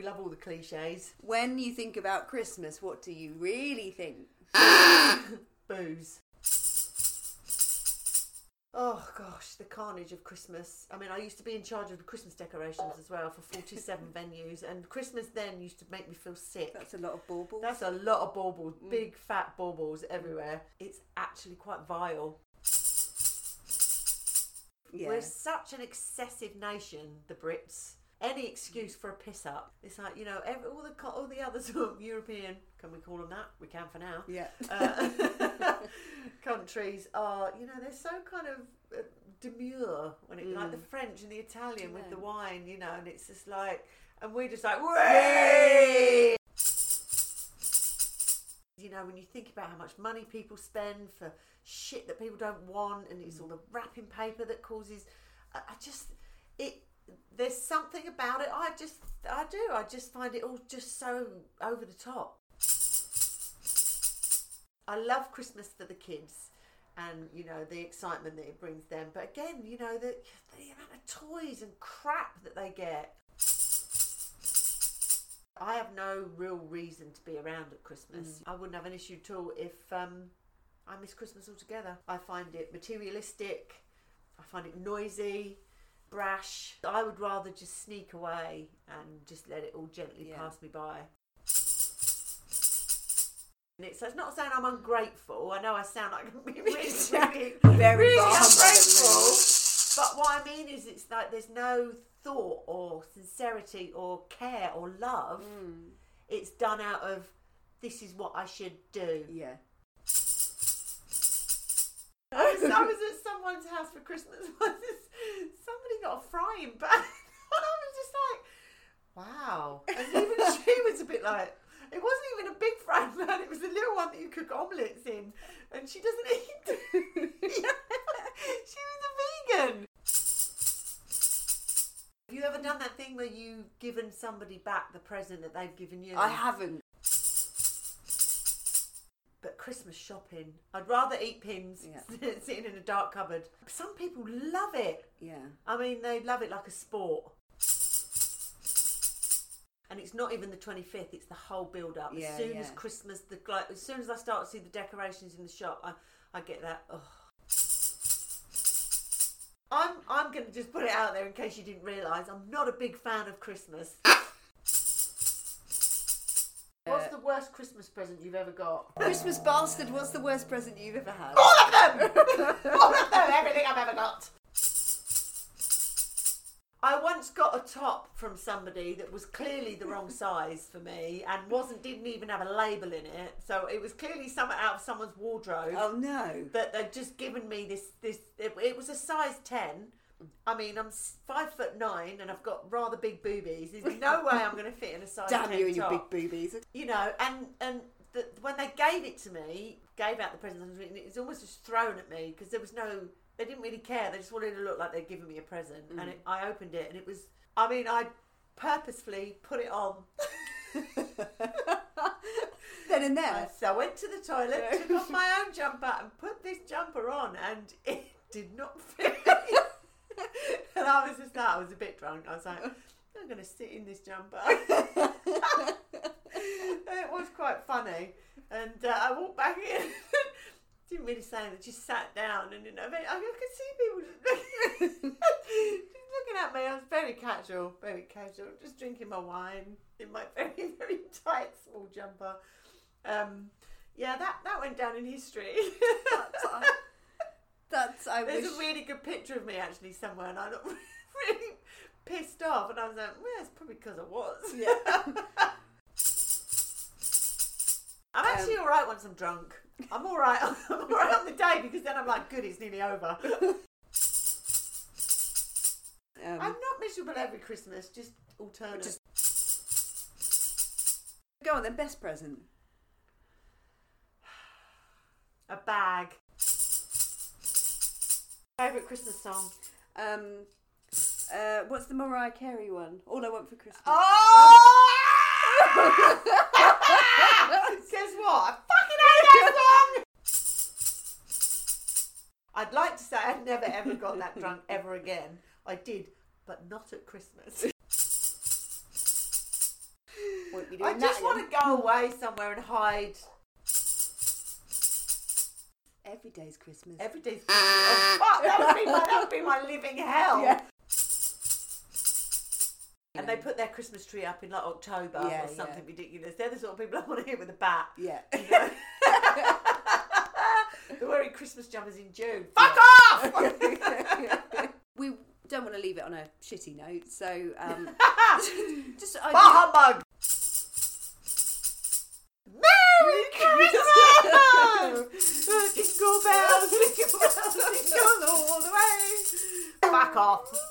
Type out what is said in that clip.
we love all the cliches. When you think about Christmas, what do you really think? Booze. Oh gosh, the carnage of Christmas. I mean, I used to be in charge of the Christmas decorations as well for 47 venues, and Christmas then used to make me feel sick. That's a lot of baubles. That's a lot of baubles, mm. big fat baubles everywhere. It's actually quite vile. yeah. We're such an excessive nation, the Brits. Any excuse for a piss up. It's like you know, every, all the all the other sort of European, can we call them that? We can for now. yeah. Uh, countries are, you know, they're so kind of uh, demure when it, like the French and the Italian with the wine, you know, and it's just like, and we're just like, way. You know, when you think about how much money people spend for shit that people don't want, and it's all the wrapping paper that causes, I, I just, it. There's something about it. I just, I do. I just find it all just so over the top. I love Christmas for the kids and you know the excitement that it brings them. But again, you know the the amount of toys and crap that they get. I have no real reason to be around at Christmas. I wouldn't have an issue at all if um, I miss Christmas altogether. I find it materialistic. I find it noisy, brash. I would rather just sneak away and just let it all gently Yeah. pass me by. And it's, so it's not saying I'm ungrateful. I know I sound like I'm really, really, Very really ungrateful. But what I mean is, it's like there's no thought or sincerity or care or love. Mm. It's done out of this is what I should do. Yeah. I was, I was at someone's house for Christmas once. Somebody got a frying pan. And I was just like, wow. And even she was a bit like, it wasn't even a big frying pan, it was a little one that you cook omelettes in. And she doesn't eat. she was a vegan. Have you ever done that thing where you've given somebody back the present that they've given you? I haven't. Christmas shopping, I'd rather eat pins Yeah. sitting in a dark cupboard. Some people love it. Yeah. I mean, they love it like a sport. And it's not even the 25th, it's the whole build up. Yeah, as soon yeah. as Christmas, the like, as soon as I start to see the decorations in the shop, I, I get that. Oh. I'm, I'm going to just put it out there in case you didn't realise I'm not a big fan of Christmas. Christmas present you've ever got? Christmas bastard, what's the worst present you've ever had? All of them! All of them! Everything I've ever got! I once got a top from somebody that was clearly the wrong size for me and wasn't didn't even have a label in it. So it was clearly something out of someone's wardrobe Oh no. that they'd just given me this this it, it was a size 10 i mean i'm five foot nine and i've got rather big boobies there's no way i'm going to fit in a size Damn 10 you and your top. big boobies. you know and and the, when they gave it to me gave out the present it was almost just thrown at me because there was no they didn't really care they just wanted to look like they'd given me a present and mm. it, i opened it and it was i mean i purposefully put it on Then and there. so I went to the toilet, took off my own jumper, and put this jumper on, and it did not fit. and I was just like, I was a bit drunk. I was like, I'm going to sit in this jumper. it was quite funny, and uh, I walked back in. Didn't really say anything, just sat down, and you know, I could see people looking, looking at me. I was very casual, very casual, just drinking my wine in my very, very tight small jumper. Um, yeah, that, that went down in history. That's I There's wish. a really good picture of me actually somewhere, and I look really pissed off, and I was like, well, it's probably because I was. Yeah. I'm actually all right once I'm drunk. I'm all right. I'm all right on the day because then I'm like, good, it's nearly over. Um, I'm not miserable every Christmas, just alternate. Just- go on then. Best present. a bag. Favorite Christmas song? Um, uh, what's the Mariah Carey one? All I want for Christmas. Oh! Guess what? I fucking hate that song! I'd like to say I've never ever got that drunk ever again. I did, but not at Christmas. Won't be doing I just want to go away somewhere and hide. Every day's Christmas. Every day's Christmas. Oh, fuck, that would be my, that would be my living hell. Yeah. And they put their Christmas tree up in like October Yeah, or something yeah. ridiculous. They're the sort of people I want to hit with a bat. Yeah. They're wearing Christmas jumpers in June. Fuck off! we don't want to leave it on a shitty note, so um, just I Bah humbug! Fuck off.